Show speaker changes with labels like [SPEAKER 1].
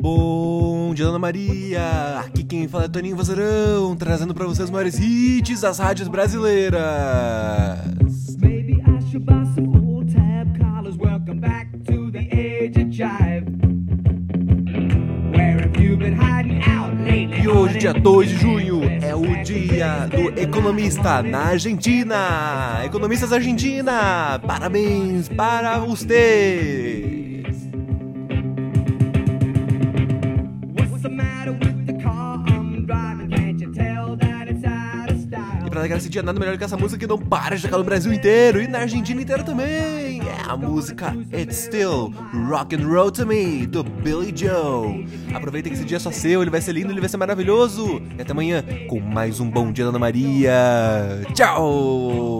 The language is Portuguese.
[SPEAKER 1] Bom dia, Ana Maria! Aqui quem fala é Toninho Vazarão, trazendo para vocês os maiores hits das rádios brasileiras.
[SPEAKER 2] Maybe I should buy some old tab collars. Welcome back to the age of jive. Where have you been hiding out lately?
[SPEAKER 1] E hoje, dia 2 de junho, é o dia do economista na Argentina. Economistas Argentina, parabéns para vocês! Esse dia, nada melhor que essa música que não para de tocar no Brasil inteiro e na Argentina inteira também. É a música It's Still Rock and Roll to Me, do Billy Joe. Aproveita que esse dia é só seu, ele vai ser lindo, ele vai ser maravilhoso. E até amanhã com mais um Bom Dia da Ana Maria. Tchau!